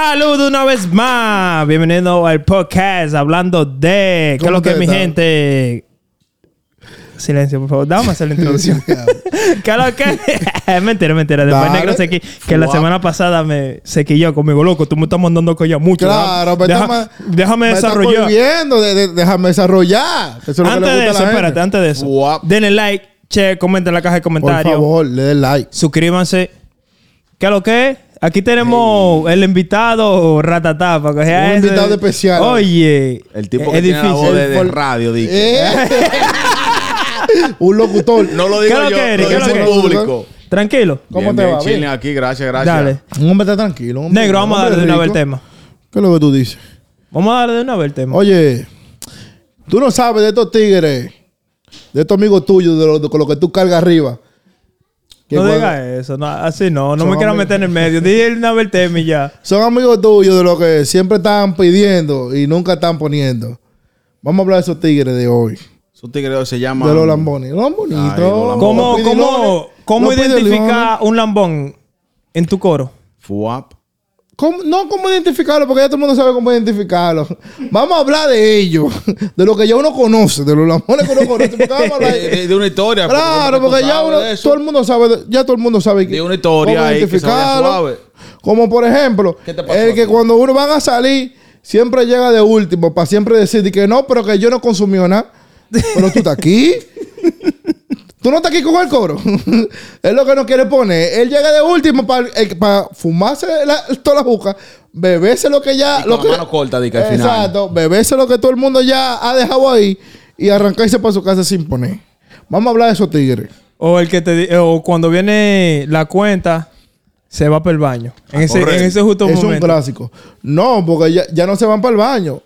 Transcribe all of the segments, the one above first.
Saludos una vez más. Bienvenido al podcast hablando de. ¿Qué es lo que es mi gente? Silencio, por favor. Dame hacer la introducción. ¿Qué es lo que es? mentira, mentira. Después Dale. negro se qui- que la semana pasada me se quilló conmigo, loco. Tú me estás mandando ya mucho. Claro, Deja- me está deja- ma- déjame me desarrollar. de- de- déjame desarrollar. Eso es lo que Antes de a eso, gente. espérate, antes de eso. Denle like, che, comenten en la caja de Por comentarios. favor, le den like. Suscríbanse. ¿Qué es lo que es? Aquí tenemos el invitado Ratatá. para coger Un ese- invitado especial. Oye. El tipo es que tiene la voz de, radio. Eh. Un locutor. No lo ¿Qué digo lo yo, lo ¿Qué dice lo el que eres? público. Tranquilo. ¿Cómo Bien, te bien, va? chilling Bien. aquí, gracias, gracias. Dale. Un hombre está tranquilo. hombre- Negro, vamos un a darle hombre de una vez el rico. tema. ¿Qué es lo que tú dices? Vamos a darle de una vez el tema. Oye, tú no sabes de estos tigres, de estos amigos tuyos, de lo, de con lo que tú cargas arriba. Que no cuando- digas eso. No, así no. No Son me amigos. meter en el medio. Dile una vez el tema y ya. Son amigos tuyos de lo que siempre están pidiendo y nunca están poniendo. Vamos a hablar de esos tigres de hoy. Su tigre se llama. De los lambones. Los bonitos. Ay, los lambones. ¿Cómo, Los cómo, cómo identificar un lambón en tu coro? Fuap. ¿Cómo- No cómo identificarlo, porque ya todo el mundo sabe cómo identificarlo. Vamos a hablar de ellos, de lo que ya uno conoce, de los lambones que uno conoce. De, de- una historia. Claro, porque ya uno, todo el mundo sabe, ya todo el mundo sabe De una historia cómo que identificarlo. Como por ejemplo, ¿Qué te pasó el que cuando uno van a salir, siempre llega de último, para siempre decir de que no, pero que yo no consumió nada. Pero tú estás aquí. Tú no estás aquí con el coro. es lo que no quiere poner. Él llega de último para fumarse la- toda la juca, beberse lo que ya. Y con lo la que, mano corta, di que al final. Exacto, beberse lo que todo el mundo ya ha dejado ahí y arrancarse para su casa sin poner. Vamos a hablar de esos tigres. O el que te o cuando viene la cuenta, se va para el baño. En ese, en ese justo es un momento. clásico. No, porque ya, ya no se van para el baño.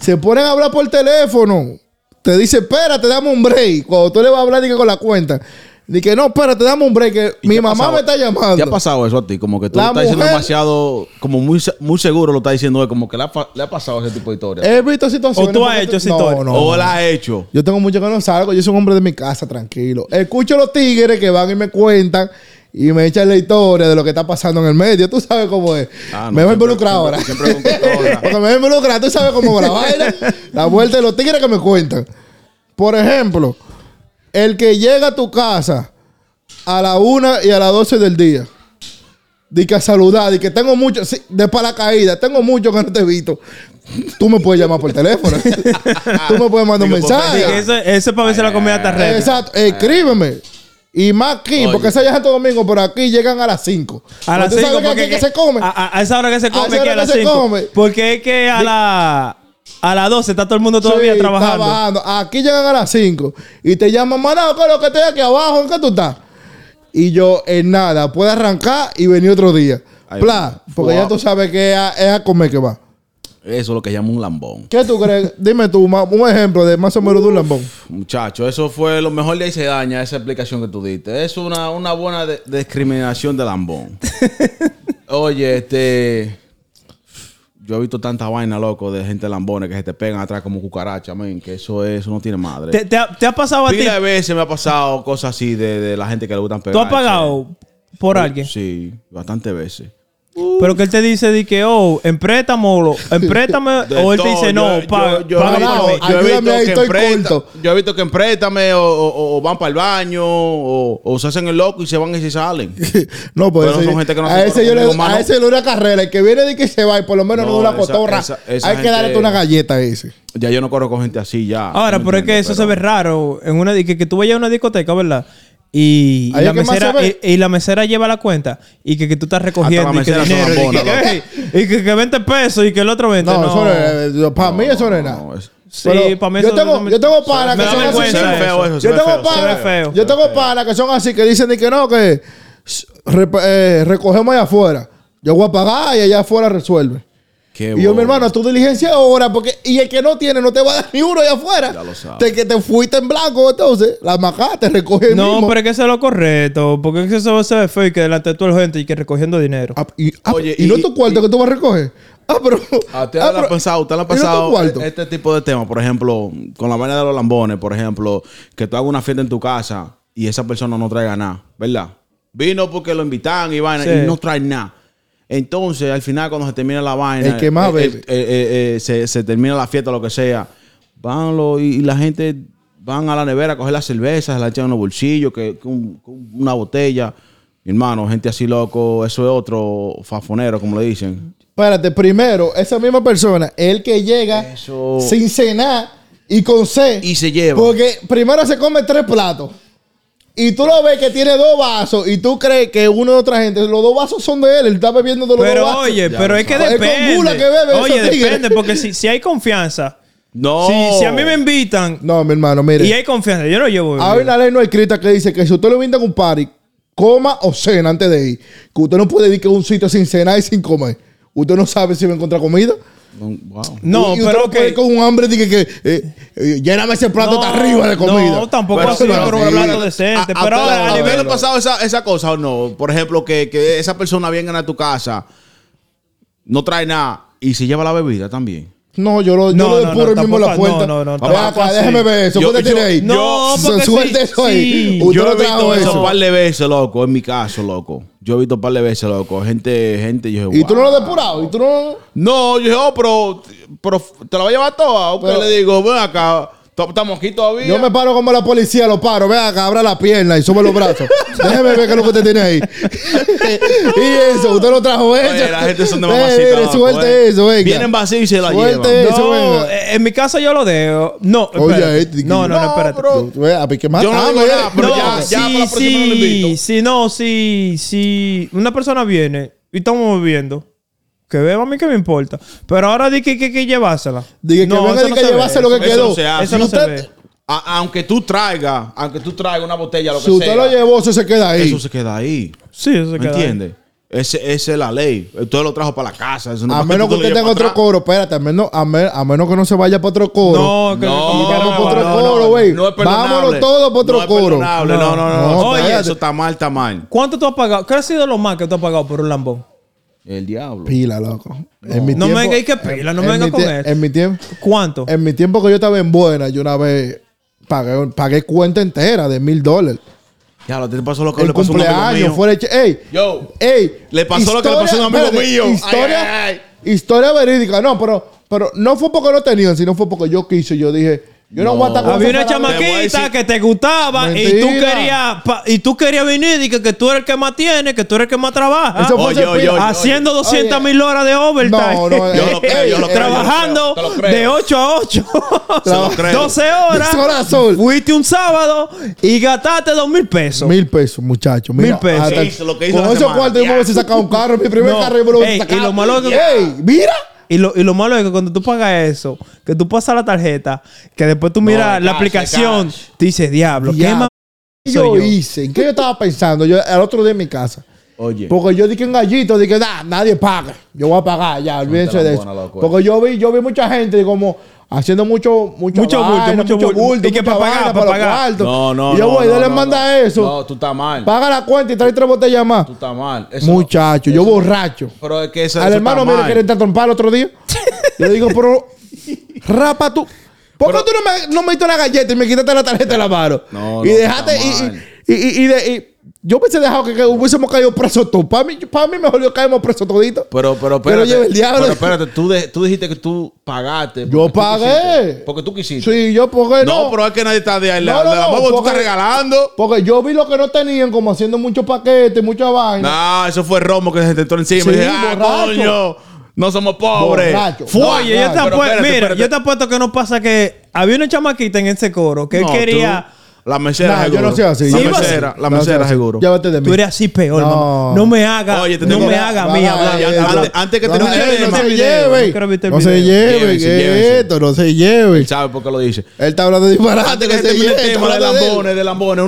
Se ponen a hablar por teléfono. Te dice, espérate, dame un break. Cuando tú le vas a hablar dice, con la cuenta. Dice, no, espérate, dame un break. Que ¿Y mi mamá pasado? me está llamando. ¿Te ha pasado eso a ti? Como que tú La lo estás diciendo demasiado, como muy, muy seguro lo estás diciendo, como que le ha, fa- le ha pasado ese tipo de historia. He visto situaciones. ¿O tú has hecho esa no, historia? No, o no. la ha hecho. Yo tengo mucho que no salgo. Yo soy un hombre de mi casa, tranquilo. Escucho los tigres que van y me cuentan y me echan la historia de lo que está pasando en el medio. Tú sabes cómo es. Ah, no, me voy a involucrar ahora. siempre-. Porque me voy a involucrar. Tú sabes cómo la vaina. La vuelta de los tigres que me cuentan. Por ejemplo, el que llega a tu casa a la una y a las 12 del día. Di que a saludar, di que tengo mucho, sí, de paracaídas, tengo mucho que no te he visto. Tú me puedes llamar por teléfono. Tú me puedes mandar un Digo, por mensaje. Eso, eso es para ver si la comida está rica. Exacto, escríbeme. Y más aquí, Oye. porque esa ya es Santo Domingo, por aquí llegan a las 5. A las ¿Tú 5 sabes que que se come? A, a- a esa hora que se come, esa que a las que se 5. come. Porque es que a la a las 12 está todo el mundo todavía Sí, trabajando. Aquí llegan a las 5 y te llaman, manado, ¿qué es lo que estoy aquí abajo? ¿En qué tú estás? Y yo, en nada, puedo arrancar y venir otro día. Ahí Pla, porque ya Wow. tú sabes que es a, es a comer que va. Eso es lo que llama un lambón. ¿Qué tú crees? Dime tú, un ejemplo de más o menos de un lambón. Muchacho, eso fue lo mejor de ahí se daña, esa explicación que tú diste. Es una, una buena de- discriminación de lambón. Oye, este. Yo he visto tanta vaina, loco, de gente lambones que se te pegan atrás como cucaracha, men, que eso es, eso no tiene madre. ¿Te, te ha, te ha pasado a ti? Pila de veces me ha pasado cosas así de, de la gente que le gustan pegar. ¿Tú has pagado por alguien? Sí, bastantes veces. Pero que él te dice de que, oh, préstame, De o él te dice, no, Yo- paga, yo- yo paga he visto- yo he que corto. Yo he visto que o, o- o van para el baño o, o se hacen el loco y se van y se salen. No, pues Pero ese- son gente que no a se ese yo le, mano. a ese le una carrera. El que viene de que se va y por lo menos no, No, da una esa- cotorra. esa- esa Hay que darle una galleta a ese. Ya yo no corro con gente así ya. Ahora, ¿tú me pero es que eso se ve raro. En una, que, que tú vayas a una discoteca, ¿verdad? Y, y la mesera, y, y la mesera lleva la cuenta y que, que tú estás recogiendo Hasta y que dinero son y que, lambonas, "Ey", y que, que 20 pesos y que el otro 20. No, No, eso no, para mí eso no es nada. No, Sí, para mí yo eso tengo, no yo tengo panas que son así. eso. feo eso, se Yo tengo panas, yo tengo panas que son así que dicen que no, que eh, recogemos allá afuera. Yo voy a pagar y allá afuera resuelve. Qué Y yo, bobo. mi hermano, tu diligencia ahora, porque, y el que no tiene no te va a dar ni uno allá afuera. Ya lo sabes. Te, que te fuiste en blanco, entonces, la macá te recoge No, mismo. pero es que eso es lo correcto. Porque es que eso se ve feo y que delante de toda la gente y que recogiendo dinero. Ah, y, ah, Oye, y, no y- tu cuarto que tú vas a recoger. Ah, pero. ¿A usted ah, ha pasado, usted le ha ¿y no tu pasado este tipo de temas? Por ejemplo, con la vaina de los lambones, por ejemplo, que tú hagas una fiesta en tu casa y esa persona no traiga nada, ¿verdad? Vino porque lo invitan y vaina Sí. y no trae nada. Entonces, al final, cuando se termina la vaina, El que más bebe. eh, eh, se, se termina la fiesta, lo que sea, van los, y, y la gente van a la nevera a coger las cervezas, la echan en los bolsillos, que, que un- que una botella. Mi hermano, gente así loco, eso es otro fafonero, como le dicen. Espérate, primero, esa misma persona, el que llega Eso- sin cenar y con sed. Y se lleva. Porque primero se come tres platos. Y tú lo ves que tiene dos vasos y tú crees que uno de otra gente, los dos vasos son de él, él está bebiendo de los Pero dos vasos. oye, Ya pero es que sabes. Es con depende. gula que bebe oye, depende, porque si, si hay confianza, No. si, si a mí me invitan No, mi hermano, mire. y hay confianza, yo no llevo. Hay una ley no escrita que dice que si usted lo invita a un party, coma o cena antes de ir. Que usted no puede ir que a un sitio sin cenar y sin comer. Usted no sabe si va a encontrar comida. Wow. No, Y usted pero que. con un hambre y que, que eh, eh, lléname ese plato hasta arriba de comida. No, tampoco Pero- así, pero- pero un plato decente. ¿A, pero a, ahora, a a nivel pasado esa, esa cosa o no? Por ejemplo, que, que esa persona venga a tu casa, no trae nada y se lleva la bebida también. No, yo lo, yo No, lo depuro no, mismo en la puerta. no, no, no, así. déjeme ver eso. Yo- ¿Qué tiene ahí? No, Suelte sí, eso ahí. sí. Usted Yo no he visto eso eso. un par de veces, loco, en mi caso, loco. Yo he visto un par de veces, loco. Gente, gente, yo dije, Y tú no lo has depurado. Y tú no... No, yo dije, oh, pero, pero te la voy a llevar toda. ¿O qué Pero- le digo? Ven acá, estamos aquí todavía. Yo me paro como la policía, lo paro. Ve acá, abra la pierna y sube los brazos. Déjeme ver qué es lo que usted tiene ahí. y eso, usted lo trajo eso. Oye, la gente son de Ve, mamacita. Suelte eh. eso, venga. Vienen vacíos y se la Suelte llevan. eso, No, venga. eh, en mi caso yo lo dejo. No, Oye, espérate. no, no, no, no, espérate. bro. Yo- a ¿qué más Yo no digo eh? nada, pero no, ya- ya para la sí, próxima no lo invito. sí, sí, no, sí, sí. Una persona viene y estamos bebiendo. Que beba a mí que me importa. Pero ahora di que, que, que llevársela. Dije que venga no que se ve. llevase lo que Eso quedó. no se hace. Eso Si no se usted- ve. A- aunque tú traigas, aunque tú traigas una botella, lo que Si usted sea, lo llevó, eso se queda ahí. eso se queda ahí. Sí, eso se ¿Me queda ahí. entiendes? Ese- Esa es la ley. Usted lo trajo para la casa. Eso no A menos que tú lo usted lleves tenga otro atrás. coro, espérate, a menos, a, men- a menos que no se vaya para otro coro. No, que No, como vamos me para otro no, coro, güey. no es perdonable. Vámonos todos para otro no es coro. perdonable. No, no, no. No, no. Oye, espérate. eso está mal, está mal. ¿Cuánto tú has pagado? ¿Qué ha sido lo más que tú has pagado por un lambón? El diablo. Pila, loco. En mi No me tiempo- venga y que pila, no me en venga con eso. En mi tiempo, ¿Cuánto? en mi tiempo que yo estaba en buena, yo una vez pagué, pagué cuenta entera de mil dólares. Ya, lo te pasó lo que El le pasó a un amigo mío. fuera de che- ¡Ey! Yo. ¡Ey! Le pasó lo que le pasó a un amigo espérate, mío. Ay, Historia, ay, historia verídica. No, pero, pero no fue porque no tenían, sino fue porque yo quise. Yo dije, yo no, No. voy a estar con Había una chamaquita que te gustaba y tú querías pa- y tú querías venir y que, que tú eres el que más tiene, que tú eres el que más trabaja. Eso fue Oye, oye, oye, haciendo Oye. 200 mil horas de overtime. No, no, Yo lo creo, yo lo creo. Trabajando Te lo creo. de 8 a 8. Se lo creo. 12 horas. Sol. Fuiste un sábado y gastaste 2 mil pesos. Mil pesos, muchachos. Mira, Mil pesos. hasta- ¿Qué hizo? Lo que hizo Con la esos semana. cuartos yo me Ya. hubiese sacado un carro. Mi primer No. carro yo me lo hubiese Ey, y sacado. lo malo es que- ¡Ey! ¡Mira! Y lo, y lo malo es que cuando tú pagas eso, que tú pasas la tarjeta, que después tú miras la cash, aplicación, te dice, diablo, ¿qué más ¿Qué soy yo yo? hice? ¿En qué yo estaba pensando? Yo al otro día en mi casa. Oye. Porque yo dije en gallito, dije, nah, nadie paga. Yo voy a pagar, ya, olvídense de eso. eh. Porque yo vi, yo vi mucha gente como haciendo mucho, mucho, Mucho bulto, vaina, mucho mucho bulto. bulto. Y que mucha pa' pagar, para los pagar. No, no, Y yo no, voy, no, dale no, manda no. eso. No, tú estás mal. Paga la cuenta y trae tres botellas más. Tú estás mal. Eso no- Muchacho, yo eso- borracho. Pero es que eso, Al eso hermano mío le quieren trompar el otro día. Yo digo, pero rapa tú. ¿Por qué tú no me, no me diste una galleta y me quitaste la tarjeta de la mano? No, y no, dejaste. está Y. y, y, y de- y- yo hubiese dejado que, que hubiésemos caído presos todos. Para mí, para mí mejor yo caemos presos toditos. Pero, pero, espérate. lleve el diablo. Pero espérate, tú, de- tú dijiste que tú pagaste. Yo pagué. quisiste. Porque tú quisiste. Sí, yo porque no. No, pero es que nadie está de ahí. No, La, no, la no, tú estás regalando. Porque yo vi lo que no tenían, como haciendo muchos paquetes, mucha vaina. No, eso fue Romo que se te entró encima. Sí, y dije, ah, borracho. coño, no somos pobres. Fue. Oye, yo te, Pero apuesto, espérate, mira, espérate. yo te apuesto que no pasa que había una chamaquita en ese coro que él No, quería. tú, la mesera, Nah, yo seguro. no soy así. La Sí, mesera, la No, mesera, seguro. Llévate de mí. Tú eres así peor, No. No me haga, Oye, te no tengo- me haga a mí hablar. antes- que un no, se lleve. no se lleve. Esto, no se lleve. Él sabe por qué lo dice. Él está hablando de disparate. Que se termine lleve, el está tema de lambones, de lambones,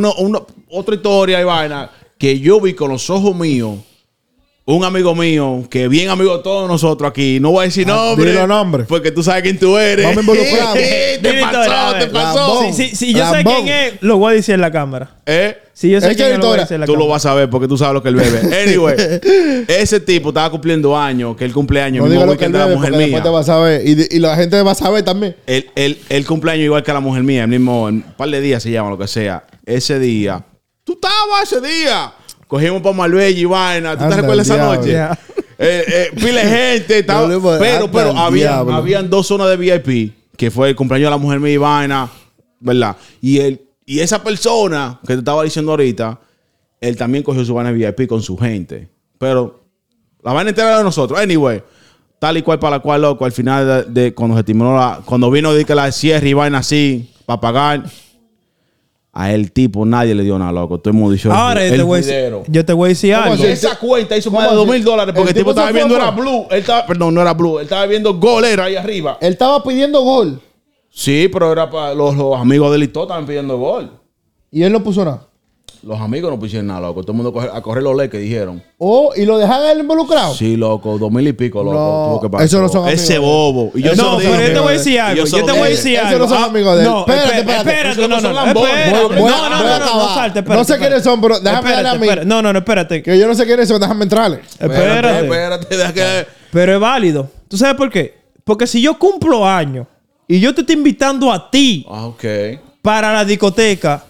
otra historia y vaina que yo vi con los ojos míos. Un amigo mío, que bien amigo de todos nosotros aquí, no voy a decir Ah, nombre. dilo nombre. Porque tú sabes quién tú eres. Vamos a involucrarnos. te pasó, te pasó. Si, si- si yo sé quién es, lo voy a decir en la cámara. ¿Eh? Si yo sé quién es, lo voy a historia. decir en la Tú lo cámara. vas a ver porque tú sabes lo que él bebe. Anyway, ese tipo estaba cumpliendo años, que el cumpleaños, No el mismo lo que weekend de la mujer después te mía. vas a ver. Y, de- y la gente va a saber también. El, el, el cumpleaños igual que la mujer mía, el mismo, un par de días se llama, lo que sea. Ese día, tú estabas ese día. Cogimos para Marbella y vaina. ¿Tú Anda, te recuerdas esa diablo. noche? Eh, eh, pile gente. estaba- Yo le pero, pero al habían, diablo. habían dos zonas de VIP, que fue el cumpleaños de la mujer mía y vaina, ¿verdad? Y él, y esa persona que te estaba diciendo ahorita, él también cogió su vaina de VIP con su gente. Pero la vaina entera era de nosotros. Anyway, tal y cual para la cual, loco, al final de, de- cuando se terminó la, cuando vino de que la cierre y vaina así, para pagar, a el tipo nadie le dio nada, loco. Todo el mundo dijo Ahora yo el te, voy a decir, juidero. yo te voy a decir ¿Cómo algo. así? Esa cuenta hizo ¿Cómo más de dos mil dólares porque El tipo tipo estaba viendo era blue. Él estaba, perdón, no era blue. Él estaba viendo golera ahí arriba. Él estaba pidiendo gol Sí, pero era para los, los amigos de Lito estaban pidiendo gol. y él no puso nada. Los amigos no pusieron nada, loco. Todo el mundo coge- a correr los le que dijeron. Oh, y lo dejan a él involucrado. Sí, loco, dos mil y pico, loco. No, tuvo que pagar. esos no son amigos Ese bobo. Y yo Esos se lo No, dije. pero yo te voy a decir algo. yo se Yo lo te voy a dije. decir Esos algo. no son Ah, amigos de él. No, Espérate, espérate, espérate. espérate. No, no no, son no. lambones. Espérate. Voy- voy a- No, no, voy a no, no, acabar. salte, No sé espérate, quiénes son, pero déjame Espérate, darle a mí. espérate. No, no, no, espérate. Que yo no sé quiénes son, déjame entrarle. Espérate, Espérate. espérate, deja que. Pero es válido. ¿Tú sabes por qué? Porque si yo cumplo años y yo te estoy invitando a ti Ah, ok. para la discoteca,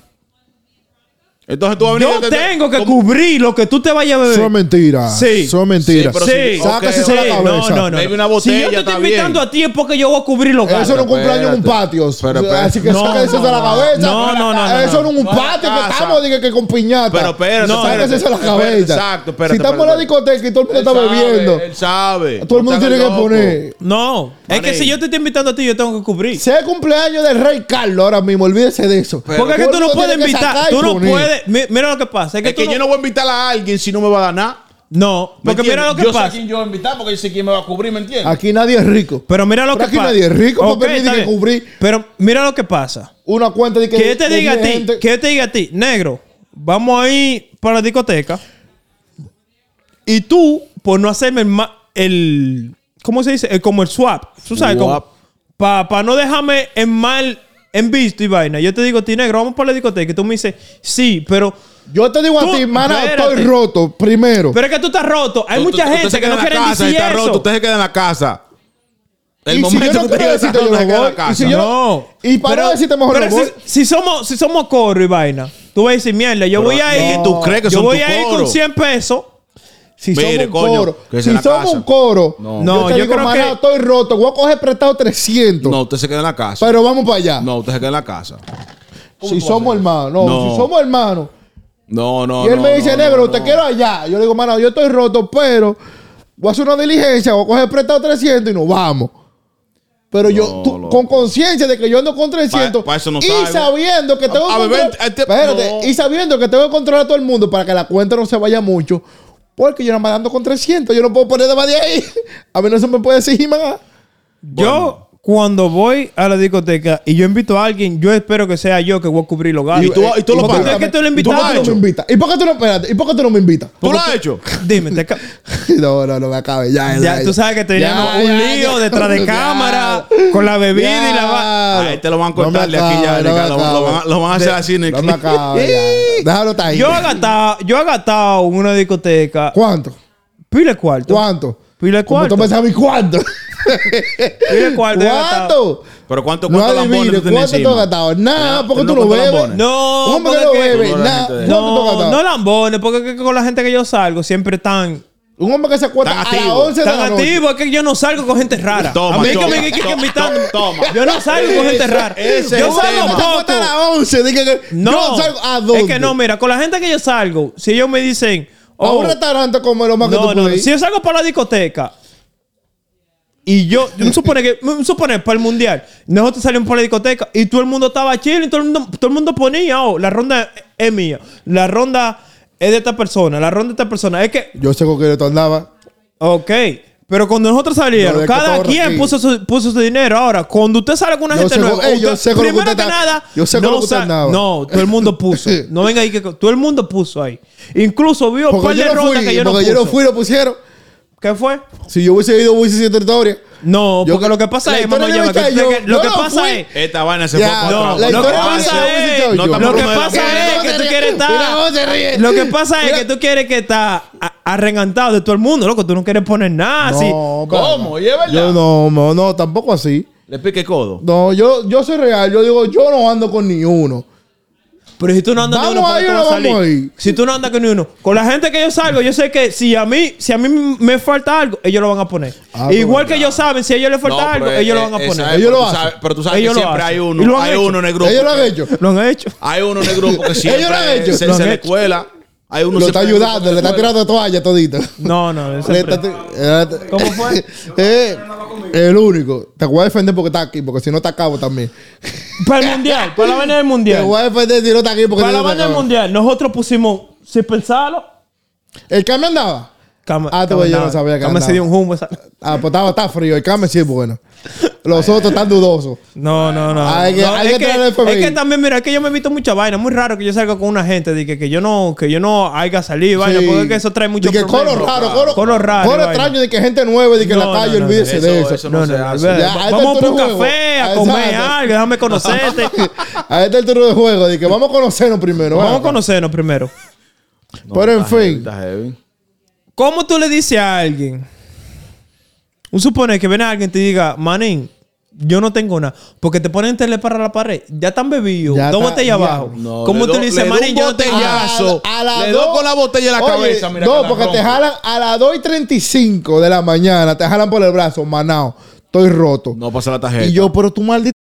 Entonces tú vas a venir. yo te- te- tengo que como- cubrir lo que tú te vayas a beber. Son mentiras. Sí. Son mentiras. Sí, pero Sí, si- Sácase ok, eso de ok. la no, cabeza. no, no. Una si yo te estoy invitando bien. a ti es porque yo voy a cubrir los Eso no es Pero un cumpleaños en un espérate. patio. Pero espérate. Así que No, sácase eso de la no, cabeza. no, no, no, no, Eso no es un no. No es patio que casa. estamos dije, que con piñata. Pero espérate, No, sácase eso de la espérate, cabeza. exacto, espérate, si estamos en la espérate. discoteca y todo el mundo está bebiendo, Él sabe. todo el mundo No tiene que poner. No, es que Manín. si yo te estoy invitando a ti, yo tengo que cubrir. Sea el cumpleaños del rey Carlos ahora mismo, olvídese de eso. Porque es Todo que el tú no mundo puedes tiene que invitar. sacar y Tú no poner. puedes. Mi- Mira lo que pasa. Es que, Es que tú yo no voy a invitar a alguien si no me va a dar nada. No, ¿Me porque mira lo que yo sé pasa. quién yo voy a invitar porque yo sé quién me va a cubrir, ¿me entiendes? Aquí nadie es rico. Pero mira lo Pero que aquí pasa. nadie es rico para Ok, permitir está que cubrir. Pero mira lo que pasa. Una cuenta de que. Yo te diga a 10 ti, gente- que yo te diga a ti, negro, vamos a ir para la discoteca. Y tú, por no hacerme el, el ¿cómo se dice? El, como el swap. ¿Tú sabes? Swap. Para no dejarme en mal, en visto y vaina. Yo te digo a ti, negro, vamos para la discoteca. Y tú me dices, sí, pero... Yo te digo Tú- a ti, mana, espérate. estoy roto. Primero. Pero es que tú estás roto. Hay Tú- mucha tú- gente que no casa, decir está eso. roto, usted se queda en la casa. El Y si momento yo no que quiero decirte, yo no voy. la casa. Y si yo- No. Y para no decirte mejor pero no voy. si, si somos, si somos coro y vaina, tú vas a decir, mierda, yo Pero voy a ir. tú crees que yo son voy a ir con 100 pesos. Si Mire, somos un coño, coro, que si la somos casa. un coro, No. yo te yo digo, creo maná, que- estoy roto, voy a coger prestado 300. No, usted se queda en la casa. Pero vamos para allá. No, usted se queda en la casa. si somos hermanos, no, No. si somos hermanos. No, no, y él no, me dice, no, negro, no, te no. quiero allá. Yo le digo, mano, yo estoy roto, pero voy a hacer una diligencia, voy a coger prestado 300 y nos vamos. Pero yo, No, tú- loco. con conciencia de que yo ando con 300 Pa- pa' eso no y salgo. sabiendo que tengo A- a que beber, controlar- este- espérate, no. y sabiendo que tengo que controlar a todo el mundo para que la cuenta no se vaya mucho, porque yo nada más ando con 300, yo no puedo poner de más de ahí. A mí no se me puede exigir más. Yo, cuando voy a la discoteca y yo invito a alguien, yo espero que sea yo que voy a cubrir los gastos. Y tú- y tú lo pagas. tú lo ¿Y por qué invitas. tú no me invitas? ¿Y por qué tú no, espérate, ¿y por qué tú no me invitas? ¿Tú lo has hecho? Dime, te No, no, no me acabe. Ya, ya, tú sabes que teníamos Ya, un lío detrás de cámara con la bebida y la va- A este lo van a cortar de aquí ya. no acá, Lo, van, a- lo van a hacer así en el No me acabe, ya. Déjalo estar ahí. Yo he gastado, yo he gastado en una discoteca ¿Cuánto? pile cuarto. ¿Cuánto? Pile ¿Cómo cuarto. tú me sabes cuánto? Gastado. ¿Cuánto? Pero ¿cuánto, No cuántos lambones tú tienes ¿cuánto tú has encima? gastado? Nada, porque no tú no bebes. No, Un hombre que no es que- bebe, Tú no nada. ¿Cuánto No, no lambones, porque que con la gente que yo salgo siempre están Un hombre que se acuesta a las activo. 11 de tan la noche. activos. Es que yo no salgo con gente rara. Toma, a mí que toma, me que toma, invitar. toma. Yo no salgo con gente rara. ese yo salgo acuesta a poco. las 11. Dije que No, yo salgo a 12. es que no, mira, con la gente que yo salgo, si ellos me dicen, A oh, un restaurante como lo más que no, tú no, puedes si yo salgo para la discoteca y yo, yo me supone que, me supone para el mundial, nosotros salimos para la discoteca y todo el mundo estaba chill y todo el mundo, todo el mundo ponía, oh, la ronda es mía, la ronda es de esta persona, la ronda de esta persona. Es que, Yo sé con qué tú andabas. ok, pero cuando nosotros salieron, cada quien puso su, puso su dinero. Ahora, cuando usted sale con una Yo gente con- nueva, yo sé con lo que primero usted que nada, yo sé no, usted andaba. no, todo el mundo puso. no venga ahí que todo el mundo puso ahí. Incluso vio un par de no rondas que yo no Porque puse. yo no fui, lo pusieron. ¿Qué fue? Si yo hubiese ido, hubiese sido territorio. No, Yo- porque lo que pasa es, llama, que- yo- que- lo que no pasa fui. es, Esta vaina se Ya, fue no, otra. lo que pasa es- no lo que pasa es que tú quieres estar, lo que pasa es que tú quieres que estar a- arrengantado de todo el mundo, loco, tú no quieres poner nada así. No, ¿Cómo? ¿Y es verdad? Yo no, no, no, tampoco así. Le pique codo. No, yo, yo soy real. Yo digo, yo no ando con ni uno. Pero si tú no andas ¿Vamos ni uno, ¿para ahí vas a salir? Si tú no andas con ni uno. Con la gente que yo salgo, yo sé que si a mí, si a mí me falta algo, ellos lo van a poner. Ah, Igual que ellos saben, si a ellos les falta No, algo, ellos es- lo van a es- poner. es- Ellos pero lo tú hacen. sabes- Pero tú sabes Ellos que siempre hay uno. Hay hecho. uno en el grupo. Ellos lo han hecho. Lo han hecho. Hay uno en el grupo que Ellos lo han siempre hecho. se, se le cuela. Hay uno Lo está ayudando, que le está tirando toalla todito. No, no. ese eh, ¿Cómo fue? Eh, el único. Te voy a defender porque está aquí, porque si no te acabo también. Para el mundial, para la vaina del Te mundial. voy a defender si no está aquí porque Para si la no te vaina del mundial, nosotros pusimos, sin pensarlo, ¿El cambio andaba? Ah, tú, yo no sabía que andaba. se dio un humo. esa- Ah, pues estaba, está frío. El cambio sí es bueno. Los otros están dudosos. No, no, no. Hay que- No, hay es, que el es que también, mira, es que yo me he visto mucha vaina. Muy raro que yo salga con una gente de que, que yo no que yo no haya salido, vaina, Sí. porque es que eso trae mucho que coro raro, coro, Coro raro, Coro vaina. extraño de que gente nueva y de que No, la calle no, no, olvídese eso- de eso. eso No, no, se no. hace. Ya, ahí Vamos por un café, a Ah, comer exacto. algo, déjame conocerte. Ahí está el turno de juego. De que vamos a conocernos primero. Vamos a conocernos primero. Pero en está heavy, fin. ¿Cómo tú le dices a alguien? Un supone que viene alguien y te diga, manín, yo no tengo nada. Porque te ponen tele para la pared. Ya están bebidos. Ya Dos está- botellas ya. abajo. No, ¿Cómo le tú do- le dices, le manín, yo no tengo nada? botellazo. A la Le dos- doy con la botella en la Oye, cabeza, mira No, que la porque te rompo. jalan a las 2 y 35 de la mañana. Te jalan por el brazo. Manao. Estoy roto. No pasa la tarjeta. y yo, pero tú maldito.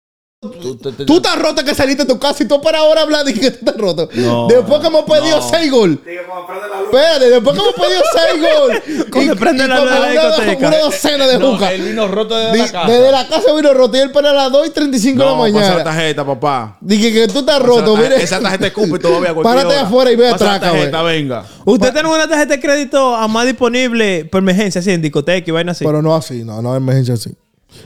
Tú, te- te- Tú estás roto que saliste de tu casa y tú para ahora hablar de que tú estás roto. No, después que hemos pedido no. 6 gol. Espérate, después que hemos pedido 6 gol. Y, prende la luz de la una, discoteca. una docena de No, vino roto desde la casa. Desde la casa vino roto y él para las 2 y 35 no, de la pasa la mañana. tarjeta, papá. Dije que tú estás Pasa roto, la tarjeta- mire. Esa tarjeta escupe todavía. Párate hora. afuera y ve Pasa atrás, tarjeta, venga. ¿Usted tiene una tarjeta de crédito a más disponible por emergencia, así en discoteca y vaina así? Pero no así, no, no es emergencia así.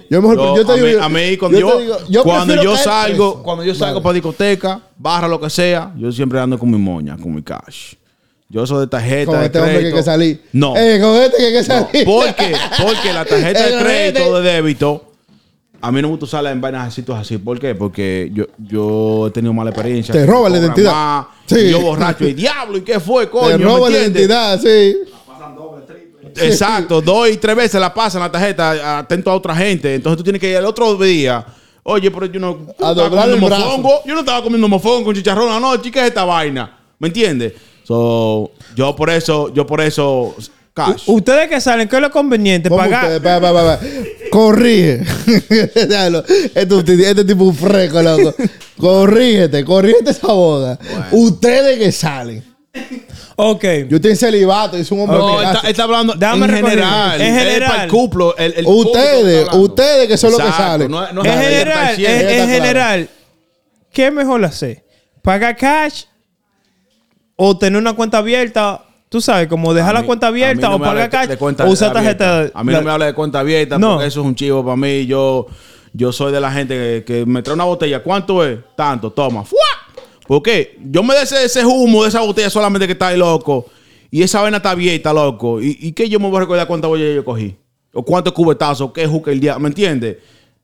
Yo mejor, Yo, yo te a, mí, digo, a mí, cuando yo, te digo, yo cuando yo salgo, preso. cuando yo salgo Vale. para discoteca, barra lo que sea, yo siempre ando con mi moña, con mi cash. Yo soy de tarjeta Con de este que hay crédito. que salir. No. Eh, con este que hay que salir. ¿Por qué? Porque la tarjeta Eh, de crédito este. de débito, a mí no me gusta usarla en vainas así, así. ¿Por qué? Porque yo, yo he tenido mala experiencia. Te Me roban la identidad. más, Sí. y Yo borracho y diablo, ¿y qué fue, coño? Te ¿Me roba la identidad, sí. Exacto, dos y tres veces la pasan la tarjeta atento a otra gente. Entonces tú tienes que ir el otro día. Oye, pero yo no, yo no estaba comiendo mofongo. Yo no estaba comiendo mofongo con chicharrón anoche. ¿Qué es esta vaina? ¿Me entiendes? So, yo por eso, yo por eso, cash. Ustedes que salen, ¿qué es lo conveniente? ¿Cómo Pagar. Pa, pa, pa, pa. Corrige. Diablo, este, este tipo es un freco, loco. Corrígete, corrígete esa boda. Ustedes que salen. Ok. Yo estoy en celibato, es un hombre no, está, está hablando Dame en general. En Es general. para el cuplo. El, el público que Ustedes, está hablando. ustedes que son los que Exacto, salen. no- no- en general, en, está en claro. general, ¿qué es mejor hacer? ¿Pagar cash o tener una cuenta abierta? Tú sabes, como dejar la cuenta abierta no o pagar cash o usar abierta. tarjeta. A mí no me habla de cuenta abierta No. porque eso es un chivo para mí. Yo, yo soy de la gente que, que me trae una botella. ¿Cuánto es? Tanto, toma. ¡Fua! ¿Por qué? Yo me de ese, ese humo de esa botella solamente que está ahí loco. Y esa vaina está abierta, loco. ¿Y, y qué yo me voy a recordar cuántas botellas yo cogí? ¿O cuántos cubetazos? ¿Qué juca el día? ¿Me entiendes?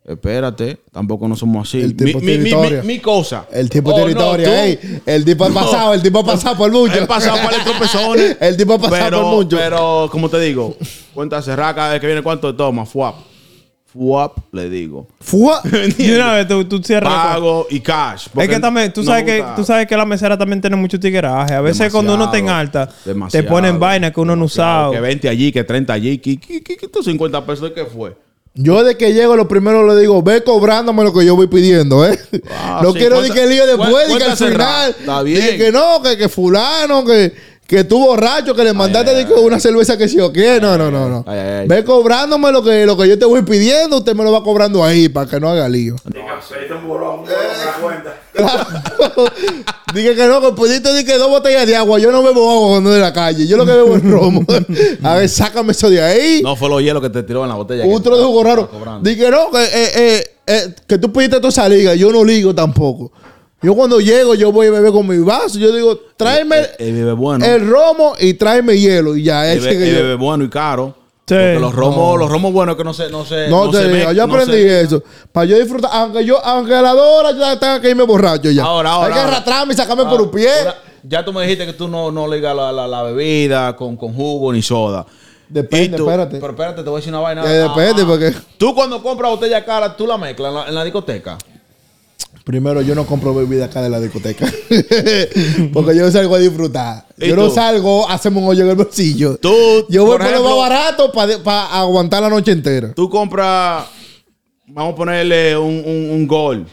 Espérate, tampoco no somos así. El tipo mi, mi, mi, mi- mi cosa. El tipo Oh, no, territorio, tú. ey. El tipo ha No. pasado, el tipo ha pasado por mucho. He pasado por el tropezones. El tipo ha pasado pero, por mucho. Pero, como te digo, cuenta cerrada cada vez que viene cuánto toma. Fuap. Fuap, le digo. Fua. Y una vez tú, tú cierras. Pago y cash. Es que también, tú no sabes que, gusta- tú sabes que la mesera también tiene mucho tigueraje. A veces cuando uno está en alta, te ponen vainas que uno no sabe. Que 20 allí, que 30 allí. Que, que, que, que estos 50 pesos, ¿de qué fue? Yo de que llego, lo primero le digo, ve cobrándome lo que yo voy pidiendo, ¿eh? Ah, no sí, quiero cuenta- ni que lío después, ni que al cerrada. final. Está bien. que no, que, que fulano, que, que tú borracho, que le mandaste ay, que una cerveza que si o qué. No, no, no, no. Ay, ay, ay. Ve cobrándome lo que, lo que yo te voy pidiendo, usted me lo va cobrando ahí para que no haga lío. Dije que no, que pudiste di que dos botellas de agua. Yo no bebo agua cuando de la calle. Yo lo que bebo es romo. A ver, sácame eso de ahí. No fue los hielos que te tiró en la botella. Un que tro de jugo raro. Dije, no, que, eh, eh, eh, que tú pidiste toda esa liga. Yo no ligo tampoco. Yo cuando llego, yo voy a beber con mi vaso. Yo digo, tráeme El, el bebé bueno. el romo y tráeme hielo. Y ya, El, que el yo- bebé bueno y caro. Sí. Porque los romos, los romos buenos que no se, no se, No, te se digo, mezclan, yo no aprendí se- eso. Para yo disfrutar, aunque yo, aunque a las dos horas ya tenga que irme borracho ya. Ahora, ahora, Hay que arrastrarme y sacarme Ah, por un pie. ahora, ya tú me dijiste que tú no, no ligas la, la, la bebida con, con jugo ni soda. Depende, tú- espérate. Pero espérate, te voy a decir una vaina. Que depende, Ah, porque Tú cuando compras botella cara, tú la mezclas en la, en la discoteca. Primero, yo no compro bebida acá de la discoteca. Porque yo salgo a disfrutar. ¿Y Yo no tú? salgo a hacerme un hoyo en el bolsillo. Tú, yo voy por por lo más ejemplo- barato para aguantar la noche entera. Tú compras, vamos a ponerle un, un, un gol.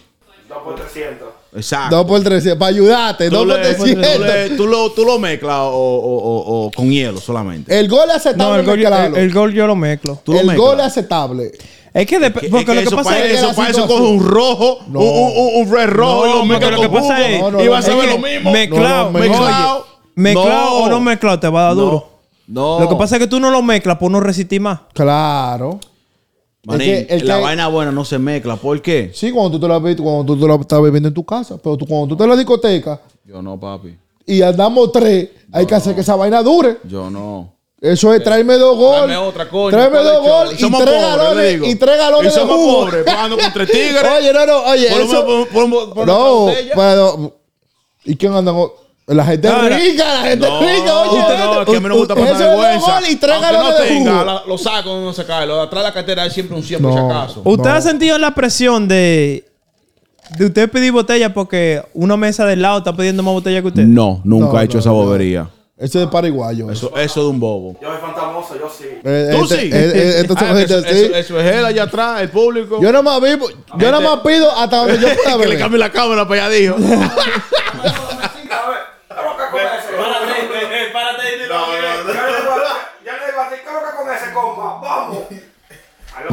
2 por 300. Exacto. Dos por 300. Para ayudarte. Tú, Dos por le- tú 300. le- tú lo, tú lo mezclas o, o- o- o con hielo solamente. El gol es aceptable. No, el gol, mezclarlo. el, el gol yo lo mezclo. Tú lo El mezclas. gol es aceptable. Es que, dep- Que- porque es lo que eso pasa es que eso, para eso situación- coge un rojo, No. un, un, un red rojo y lo que pasa jugo es- No, no, y va a saber es lo mismo. mezclado, No, no, oye, mezclado. mezclado o No. mezclado te va a dar duro. No. Lo que pasa es que tú no lo mezclas por no resistir más. Claro. Manín, Es que el la que- vaina buena no se mezcla. ¿Por qué? Sí, cuando tú te la cuando tú te la estás bebiendo en tu casa. Pero tú, cuando tú estás en la discoteca Yo no, papi. y andamos tres, hay que hacer que esa vaina dure. Yo no. Eso es, tráeme dos goles. Dame otra, coño. Tráeme ¿cuál es dos goles y Somos tres galones. Y tres galones Y somos pobres, jugando contra tigres. Oye, no, no, oye, Por eso. por- por- por no, pero. ¿Y quién anda con.? La gente Ahora- rica, la gente No, rica, oye. usted no, que a mí no me gusta pasar Eso es vergüenza. goles y tres Aunque galones no de tenga, jugo. la- lo saco, no se cae. Lo de atrás de la cartera es siempre un 100 por si No. acaso. ¿Usted No. ha sentido la presión de, de usted pedir botella porque una mesa del lado está pidiendo más botella que usted? No, nunca No, he hecho no, esa no. bobería. Ese es de paraguayo. Eso, eso de un bobo. Yo soy fantamoso, yo sí. Eh, Tú este- sí. eh, eh, Ah, eso, así. eso- eso es él allá atrás, el público. Yo nada más vivo, yo nada más pido hasta donde yo pueda que le cambie la cámara para allá, dijo.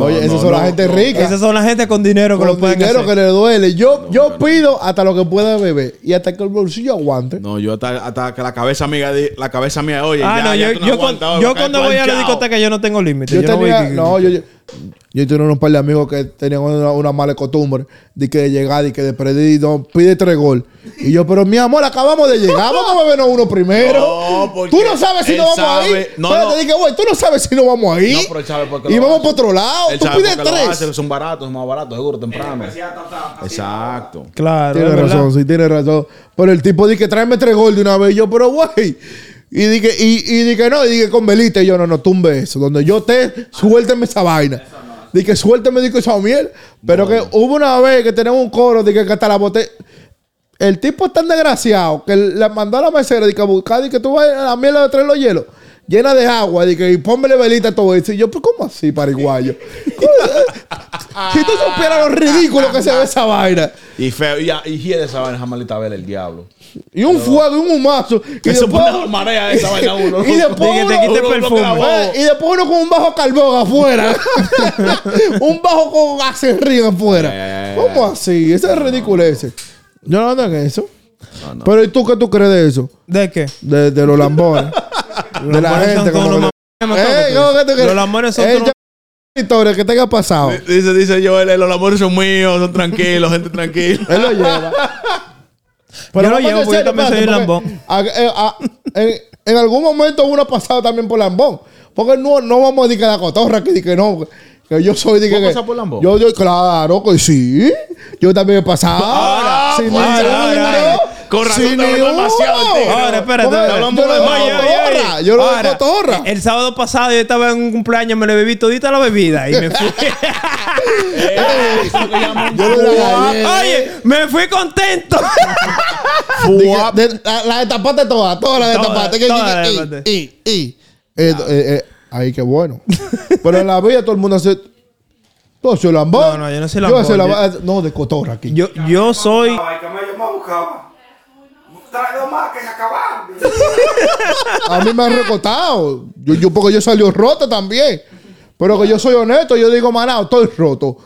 Oye, esas son la gente rica. Esas son la gente con dinero que Con lo pueden dinero hacer. que le duele. Yo, yo pido hasta lo que pueda beber y hasta que el bolsillo aguante. No, yo hasta, hasta que la cabeza mía, la cabeza mía, oye, Ah, ya, no, ya yo, tú no yo, cuando- yo voy a la discoteca yo no tengo límite. Yo Yo, no voy tenía, a- no, yo, yo, yo tenía un par de amigos que tenían una, una mala costumbre de que de llegar y que de perdido pide tres gol. Y yo, pero mi amor, acabamos de llegar, vamos a bebernos uno primero. No, porque tú no sabes si nos vamos a sabe- ir. no, Espérate, no. dije, güey, tú no sabes si nos vamos a ir. No, pero él sabe por qué y lo vamos para otro lado. Él Tú sabe pides tres. hace, son baratos, son más baratos, seguro, temprano. Exacto. Claro, Tiene razón, sí, tiene razón. Pero el tipo dice que tráeme tres gol de una vez. Y yo, pero güey. Y dije, y, y dije, no, y dije con velita. Y yo, no, no, tumbe eso. Donde yo esté, suélteme esa vaina. Dije, suélteme, dijo esa miel. Pero que hubo una vez que tenemos un coro, dije que hasta la botella. El tipo es tan desgraciado que le mandó a la mesera dije, a buscar y que tú vas a la miel de traer los hielos. Llena de agua, dije, y pónmele velita a todo eso. Y yo, pues, ¿cómo así, pariguayo? si tú supieras lo ridículo que se ve esa vaina. Y feo, y, y hiede esa vaina, esa maldita vela, el diablo. Y un fuego y un humazo. Y Eso después, pone marea esa vaina a uno. y después uno- eh, y después uno con un bajo carbón afuera. un bajo con acerrín afuera. Eh. ¿Cómo así? Ese es ridículo ese. Yo no ando en eso. No, no. Pero ¿y tú qué tú crees de eso? ¿De qué? De, de los lambones. de la gente. como que- Eh. Los lambones son Eh, historia que te haya pasado. Dice, dice yo, los amores son míos, son tranquilos, gente tranquila. Él lo lleva. Yo lo llevo en porque yo también soy espérate, lambón. a- eh, a- en, en algún momento uno ha pasado también por lambón. Porque no, no vamos a decir que la cotorra, que, que no. Que yo soy de ¿Tú que. pasado por lambón? Yo, yo, claro que sí. Yo también he pasado. Ahora, sin pues, ni ahora, uno. Con razón te habló demasiado el tigre. Ahora, espérate. Yo lo cotorra. Yo lo de cotorra. El sábado pasado yo estaba en un cumpleaños, me le bebí todita la bebida y me fui. Yo. Oye, me fui contento. La, destapaste toda, toda la destapaste. Y- y- y- eh, eh, eh, Ahí qué bueno. Pero en la vida todo el mundo hace. Tú soy lambón. No, no, yo no soy Yo soy lambón, lambón. No, de cotorra aquí. Yo, yo soy. Ay, que me yo me buscaba. Trae dos más que se. A mí me han recotado. Yo, yo, porque yo salió roto también. Pero que yo soy honesto, yo digo, manao, estoy roto.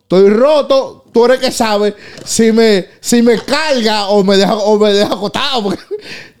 Estoy roto. Tú eres que sabes si me, si me carga o me deja, o me deja acotado.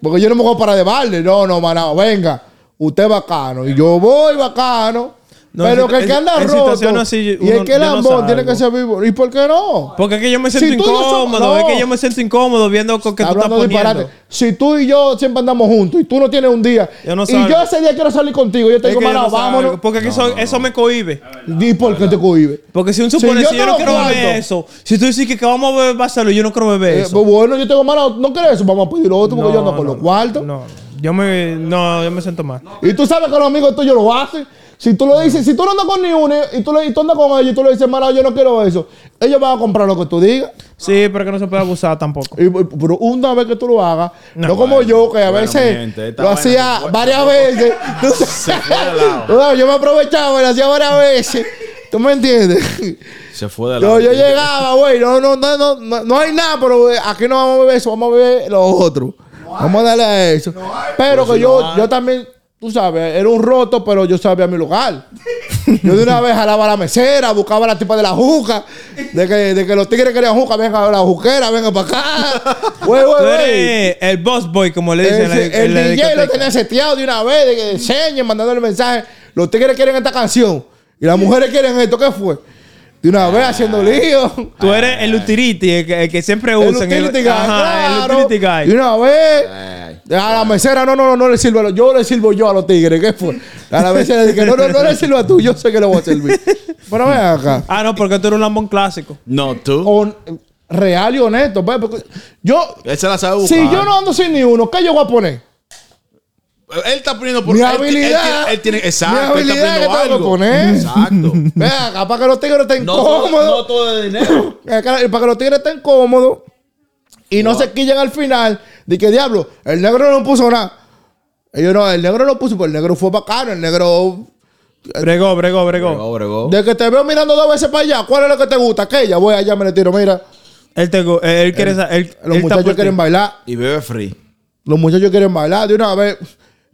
Porque, yo no me voy para de balde. No, no, manao, venga. Usted bacano. Y yo voy bacano. No, pero que el que anda en roto. y el que yo no lambón tiene que ser vivo. ¿Y por qué no? Porque es que yo me siento Si incómodo. Es que yo me siento incómodo viendo con que tú estás poniendo. disparate. Si tú y yo siempre andamos juntos y tú no tienes un día Yo no y yo ese día quiero salir contigo, yo te Es digo, mano, no salgo, vámonos. Porque es que eso, eso me cohibe. ¿Y por qué te cohibe? Porque si un Si supone, yo si yo no quiero beber eso, si tú dices que, que vamos a beber Barcelona, yo no quiero beber Eh, eso. pues bueno, yo tengo, mano, ¿no quieres eso? Vamos a pedir otro porque yo ando con los cuartos. No, yo me, no, yo me siento mal. Y tú sabes que los amigos tuyos lo hacen. Si tú lo dices, si tú no andas con ni uno y tú, le, y tú andas con ellos y tú le dices, mano, yo no quiero eso, ellos van a comprar lo que tú digas. Sí, pero que no se puede abusar tampoco. Y, pero una vez que tú lo hagas, no, No, como yo, que a bueno, veces gente, lo vaina hacía varias veces. Se fue de lado. No, yo me aprovechaba y lo hacía varias veces. ¿Tú me entiendes? Se fue de Yo, lado. yo llegaba, güey, no, no, no, no, no, no hay nada, pero eh, aquí no vamos a beber eso, vamos a beber lo otro. vamos a darle a eso. Pero que si yo, yo también, tú sabes, era un roto, pero yo sabía mi lugar. yo de una vez jalaba la mesera, buscaba a la tipa de la juca, de que, de que los tigres querían juca, venga a la juquera, venga para acá. Tú güey. eres el boss boy, como le dicen en la- Ese- la el DJ lo tenía seteado de una vez, de que enseñen, mandándole mensaje. Los tigres quieren esta canción y las mujeres quieren esto. ¿Qué fue? De una vez haciendo lío. Tú eres el utility, el que, el que siempre El usan. utility guy, Ajá, el claro. utility guy. Y una vez, Ay. a la mesera, no, no, no, no le sirvo. a los- Yo le sirvo yo a los tigres. ¿Qué fue? A la mesera dije, no, no, no le sirvo a tú. Yo sé que le voy a servir. Pero ven acá. Ah, no, porque tú eres un lambón clásico. No, tú. Real y honesto. porque yo, se la sabe buscar. si yo no ando sin ni uno, ¿qué yo voy a poner? Él está poniendo por Mi él- habilidad. Él, él tiene, exacto. Mi él está poniendo que algo. poner. Exacto. Ven acá, para que los tigres estén No todo, cómodos. no todo de dinero. Cara, Para que los tigres estén cómodos y no se quillen al final de que diablo, el negro no puso nada. Ellos no, el negro no puso, pues el negro fue bacano, el negro. Bregó, bregó, bregó. Bregó, bregó. De que te veo mirando dos veces para allá, ¿cuál es lo que te gusta? Aquella, voy allá, me le tiro, mira. Él, te, él quiere él, Los él está muchachos quieren bailar, Y bebe free. los muchachos quieren bailar de una vez.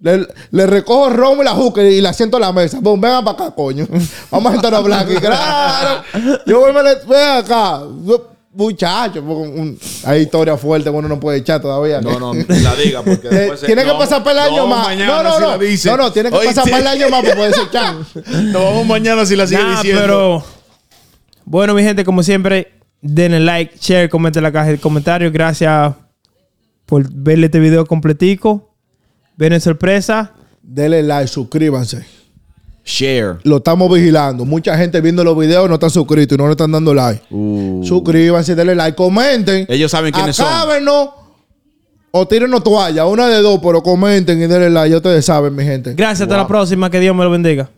Le, le recojo el romo y la juca y la siento en la mesa. Boom, vengan para acá, coño. Vamos a sentarnos a hablar aquí. Claro. Yo voy, le, ven acá. Yo- Muchacho, porque un- hay historia fuerte que uno no puede echar todavía. No, no, la diga porque Eh, después se- tiene que no, pasar para el año no, más. no, no, si no. la dice. No, no, tiene que pasar para el año más para poder echar. Nos vamos mañana si la sigue Nah, diciendo. pero... Bueno, mi gente, como siempre, denle like, share, comenten en la caja de comentarios. Gracias por ver este video completico. Ven sorpresa. Denle like, suscríbanse. Share. Lo estamos vigilando. Mucha gente viendo los videos no está suscrito y no le están dando like. Uh. Suscríbanse, denle like, comenten. Ellos saben quiénes son. Acábenos o tírenos toalla. Una de dos, pero comenten y denle like. Ya ustedes saben, mi gente. Gracias, hasta la próxima. Que Dios me lo bendiga.